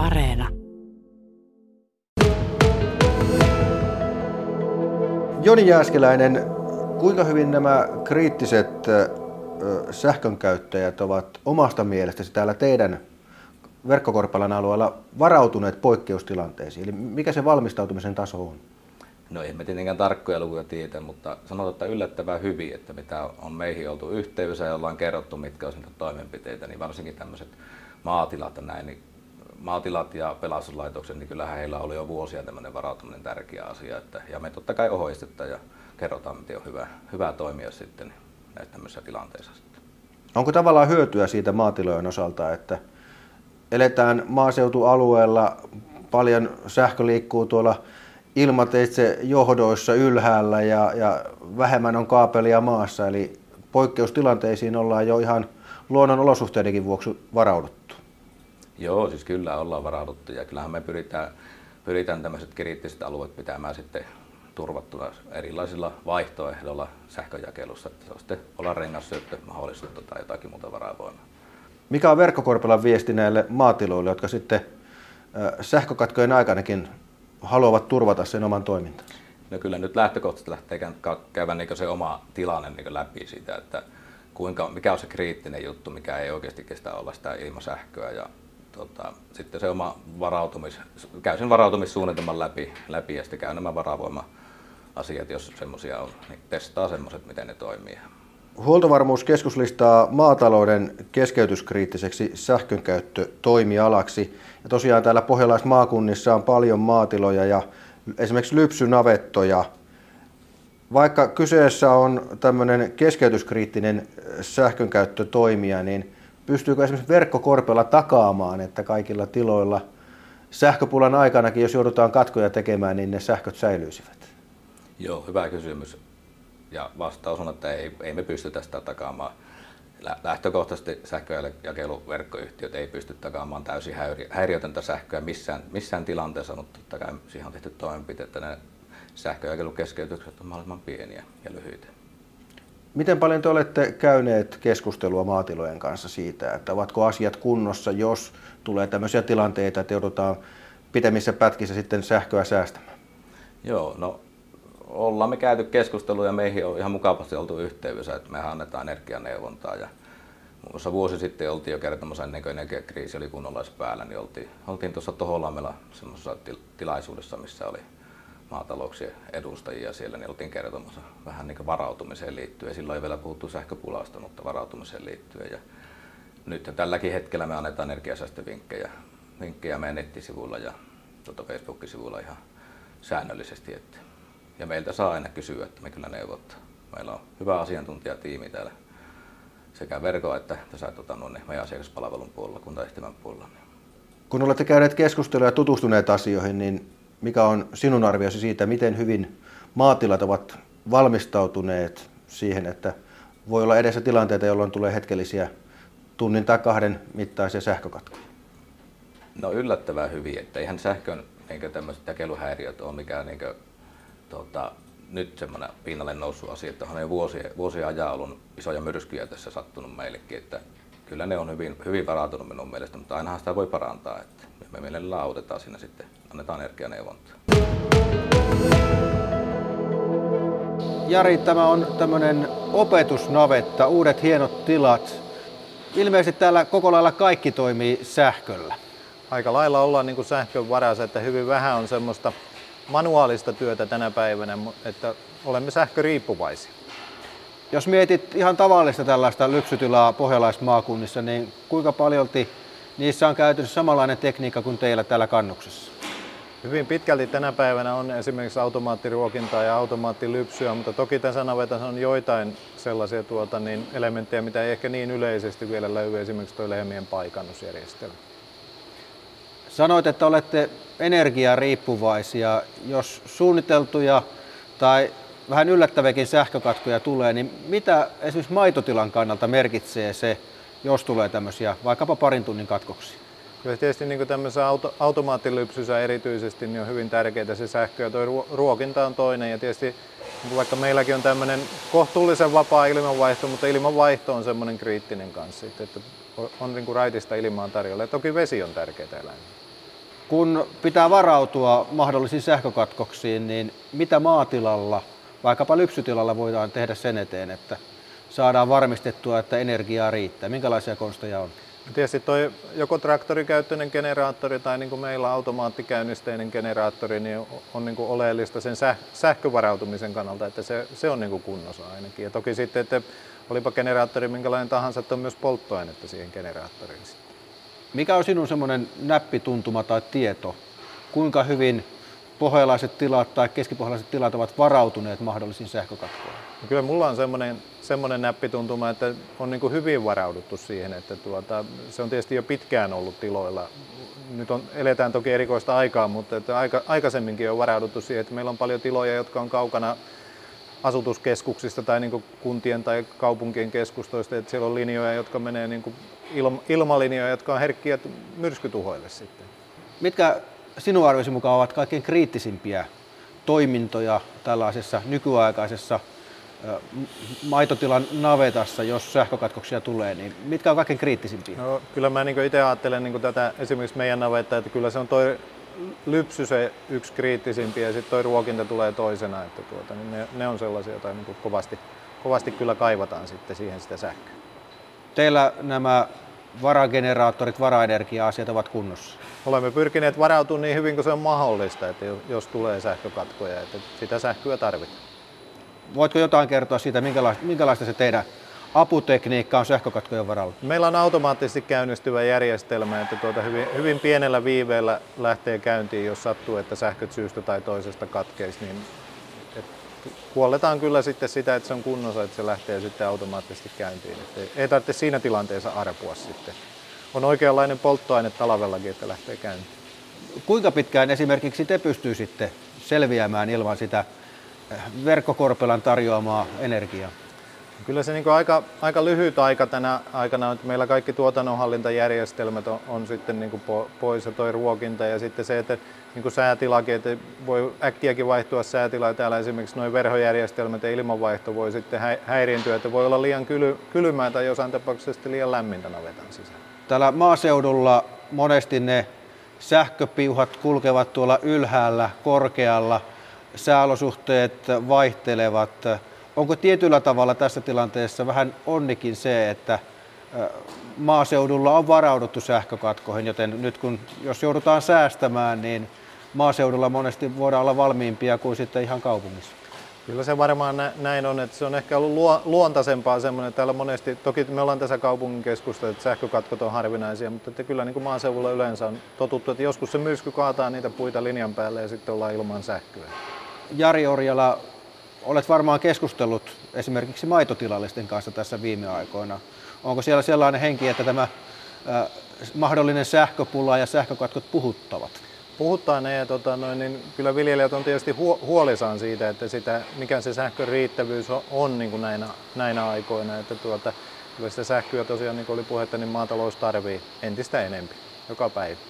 Areena. Joni Jääskeläinen, kuinka hyvin nämä kriittiset sähkönkäyttäjät ovat omasta mielestäsi täällä teidän verkkokorpalan alueella varautuneet poikkeustilanteisiin? Eli mikä se valmistautumisen taso on? No emme tietenkään tarkkoja lukuja tiedä, mutta sanotaan, että yllättävän hyvin, että mitä on meihin oltu yhteydessä ja ollaan kerrottu, mitkä on toimenpiteitä, niin varsinkin tämmöiset maatilat ja näin, niin maatilat ja pelastuslaitokset, niin kyllähän heillä oli jo vuosia tämmöinen varautuminen tärkeä asia. Että, ja me totta kai ohjeistetaan ja kerrotaan, miten on hyvä, hyvä toimia sitten näissä tämmöisissä tilanteissa. Sitten. Onko tavallaan hyötyä siitä maatilojen osalta, että eletään maaseutualueella, paljon sähkö liikkuu tuolla ilmateitse johdoissa ylhäällä ja, ja vähemmän on kaapelia maassa, eli poikkeustilanteisiin ollaan jo ihan luonnon olosuhteidenkin vuoksi varauduttu. Joo, siis kyllä ollaan varauduttu ja kyllähän me pyritään, pyritään tämmöiset kriittiset alueet pitämään sitten turvattuna erilaisilla vaihtoehdoilla sähköjakelussa, että se on sitten olla rengassyöttö mahdollisuutta tai jotakin muuta varavoimaa. Mikä on verkkokorpelan viesti näille maatiloille, jotka sitten sähkökatkojen aikanakin haluavat turvata sen oman toimintansa? No kyllä nyt lähtökohtaisesti lähtee käydä niin se oma tilanne niin läpi siitä, että kuinka, mikä on se kriittinen juttu, mikä ei oikeasti kestä olla sitä ilmasähköä ja tota, sitten se oma varautumis, käy sen varautumissuunnitelman läpi, läpi ja sitten käy nämä varavoima asiat, jos semmoisia on, niin testaa semmoiset, miten ne toimii. Huoltovarmuuskeskus listaa maatalouden keskeytyskriittiseksi sähkönkäyttötoimialaksi. Ja tosiaan täällä pohjalaismaakunnissa on paljon maatiloja ja esimerkiksi lypsynavettoja. Vaikka kyseessä on tämmöinen keskeytyskriittinen sähkönkäyttötoimija, niin pystyykö esimerkiksi verkkokorpella takaamaan, että kaikilla tiloilla sähköpulan aikanakin, jos joudutaan katkoja tekemään, niin ne sähköt säilyisivät? Joo, hyvä kysymys. Ja vastaus on, että ei, ei me pystytä sitä takaamaan. Lähtökohtaisesti sähköjakeluverkkoyhtiöt ei pysty takaamaan täysin häiriötöntä sähköä missään, missään tilanteessa, mutta totta kai siihen on tehty toimenpiteet, että ne sähköjakelukeskeytykset on mahdollisimman pieniä ja lyhyitä. Miten paljon te olette käyneet keskustelua maatilojen kanssa siitä, että ovatko asiat kunnossa, jos tulee tämmöisiä tilanteita, että joudutaan pitemmissä pätkissä sitten sähköä säästämään? Joo, no ollaan me käyty keskustelua ja meihin on ihan mukavasti oltu yhteydessä, että me annetaan energianeuvontaa. Ja muun muassa vuosi sitten oltiin jo kertomassa ennen kuin energiakriisi oli kunnolla päällä, niin oltiin, oltiin tuossa Toholammella semmoisessa tilaisuudessa, missä oli maatalouksien edustajia siellä, niin oltiin kertomassa vähän niin varautumiseen liittyen. Silloin ei vielä puhuttu sähköpulasta, mutta varautumiseen liittyen. Ja nyt tälläkin hetkellä me annetaan energiasäästövinkkejä vinkkejä meidän nettisivuilla ja tuota Facebook-sivuilla ihan säännöllisesti. Että ja meiltä saa aina kysyä, että me kyllä neuvottaa. Meillä on hyvä asiantuntijatiimi täällä sekä verkoa että tässä tota, no, niin meidän asiakaspalvelun puolella, kuntayhtymän puolella. Kun olette käyneet keskustelua ja tutustuneet asioihin, niin mikä on sinun arviosi siitä, miten hyvin maatilat ovat valmistautuneet siihen, että voi olla edessä tilanteita, jolloin tulee hetkellisiä tunnin tai kahden mittaisia sähkökatkoja? No yllättävän hyvin, että eihän sähkön niin tämmöiset jakeluhäiriöt ole mikään niin tota, nyt semmoinen pinnalle noussut asia, että on jo vuosia, vuosia ajan ollut isoja myrskyjä tässä sattunut meillekin, että kyllä ne on hyvin, hyvin varautunut minun mielestä, mutta ainahan sitä voi parantaa, että me mielellään autetaan siinä sitten, annetaan energianeuvontaa. Jari, tämä on tämmöinen opetusnavetta, uudet hienot tilat. Ilmeisesti täällä koko lailla kaikki toimii sähköllä. Aika lailla ollaan niin kuin sähkön varassa, että hyvin vähän on semmoista manuaalista työtä tänä päivänä, että olemme sähköriippuvaisia. Jos mietit ihan tavallista tällaista lypsytilaa pohjalaismaakunnissa, niin kuinka paljolti niissä on käytössä samanlainen tekniikka kuin teillä täällä kannuksessa? Hyvin pitkälti tänä päivänä on esimerkiksi automaattiruokintaa ja automaattilypsyä, mutta toki tässä navetassa on joitain sellaisia tuota, niin elementtejä, mitä ei ehkä niin yleisesti vielä löydy, esimerkiksi tuo lehmien paikannusjärjestelmä. Sanoit, että olette energiariippuvaisia. Jos suunniteltuja tai vähän yllättäviäkin sähkökatkoja tulee, niin mitä esimerkiksi maitotilan kannalta merkitsee se, jos tulee tämmöisiä vaikkapa parin tunnin katkoksia? Kyllä tietysti niin tämmöisessä auto, automaattilypsyssä erityisesti niin on hyvin tärkeää se sähkö ja tuo ruokinta on toinen. Ja tietysti vaikka meilläkin on tämmöinen kohtuullisen vapaa ilmanvaihto, mutta ilmanvaihto on semmoinen kriittinen kanssa, että on niin raitista ilmaa tarjolla. Ja toki vesi on tärkeää eläimille. Kun pitää varautua mahdollisiin sähkökatkoksiin, niin mitä maatilalla, vaikkapa lypsytilalla voidaan tehdä sen eteen, että saadaan varmistettua, että energiaa riittää? Minkälaisia konsteja on? Tietysti toi joko traktorikäyttöinen generaattori tai niin kuin meillä automaattikäynnisteinen generaattori niin on niin kuin oleellista sen sähkövarautumisen kannalta, että se, se on niin kuin kunnossa ainakin. Ja toki sitten, että olipa generaattori minkälainen tahansa, että on myös polttoainetta siihen generaattoriin. Mikä on sinun semmoinen näppituntuma tai tieto, kuinka hyvin pohjalaiset tilat tai keskipohjalaiset tilat ovat varautuneet mahdollisiin sähkökatkoihin? Kyllä mulla on semmoinen, semmoinen näppituntuma, että on niin kuin hyvin varauduttu siihen, että tuota, se on tietysti jo pitkään ollut tiloilla. Nyt on, eletään toki erikoista aikaa, mutta että aika, aikaisemminkin on varauduttu siihen, että meillä on paljon tiloja, jotka on kaukana asutuskeskuksista tai niin kuntien tai kaupunkien keskustoista, että siellä on linjoja, jotka menee niin ilma, ilmalinjoja, jotka on herkkiä myrskytuhoille sitten. Mitkä sinun arvioisi mukaan ovat kaikkein kriittisimpiä toimintoja tällaisessa nykyaikaisessa maitotilan navetassa, jos sähkökatkoksia tulee, niin mitkä on kaikkein kriittisimpiä? No, kyllä mä niin itse ajattelen niin tätä esimerkiksi meidän navetta, että kyllä se on toi lypsy se yksi kriittisimpiä ja sitten toi ruokinta tulee toisena, että tuota, niin ne, ne, on sellaisia, joita niin kovasti, kovasti kyllä kaivataan sitten siihen sitä sähköä. Teillä nämä varageneraattorit, varaenergia-asiat ovat kunnossa? Olemme pyrkineet varautumaan niin hyvin kuin se on mahdollista, että jos tulee sähkökatkoja, että sitä sähköä tarvitaan. Voitko jotain kertoa siitä, minkälaista, minkälaista se teidän aputekniikka on sähkökatkojen varalla? Meillä on automaattisesti käynnistyvä järjestelmä, että tuota hyvin, hyvin pienellä viiveellä lähtee käyntiin, jos sattuu, että sähköt syystä tai toisesta katkeisi, niin kuolletaan kyllä sitten sitä, että se on kunnossa, että se lähtee sitten automaattisesti käyntiin. Että ei tarvitse siinä tilanteessa arpua sitten. On oikeanlainen polttoaine talvellakin, että lähtee käyntiin. Kuinka pitkään esimerkiksi te pystyy sitten selviämään ilman sitä verkkokorpelan tarjoamaa energiaa? Kyllä se niin aika, aika lyhyt aika tänä aikana, että meillä kaikki tuotannonhallintajärjestelmät on, on sitten niin pois ja toi ruokinta ja sitten se, että niin kuin säätilakin, että voi äkkiäkin vaihtua säätila. Täällä esimerkiksi nuo verhojärjestelmät ja ilmanvaihto voi sitten häiriintyä, että voi olla liian kyly, kylmää tai jossain tapauksessa liian lämmintä navetan sisällä. Täällä maaseudulla monesti ne sähköpiuhat kulkevat tuolla ylhäällä, korkealla, sääolosuhteet vaihtelevat. Onko tietyllä tavalla tässä tilanteessa vähän onnikin se, että maaseudulla on varauduttu sähkökatkoihin, joten nyt kun jos joudutaan säästämään, niin maaseudulla monesti voidaan olla valmiimpia kuin sitten ihan kaupungissa. Kyllä se varmaan näin on, että se on ehkä ollut luontaisempaa semmoinen, täällä monesti, toki me ollaan tässä kaupungin keskusta, että sähkökatkot on harvinaisia, mutta että kyllä niin kuin maaseudulla yleensä on totuttu, että joskus se myrsky kaataa niitä puita linjan päälle ja sitten ollaan ilman sähköä. Jari Orjala, olet varmaan keskustellut esimerkiksi maitotilallisten kanssa tässä viime aikoina. Onko siellä sellainen henki, että tämä mahdollinen sähköpula ja sähkökatkot puhuttavat? puhuttaa ne ja tota, noin, niin kyllä viljelijät on tietysti huolissaan siitä, että sitä, mikä se sähkön riittävyys on, on niin kuin näinä, näinä aikoina. Että tuota, kyllä sitä sähköä tosiaan, niin kuin oli puhetta, niin maatalous tarvii entistä enemmän joka päivä.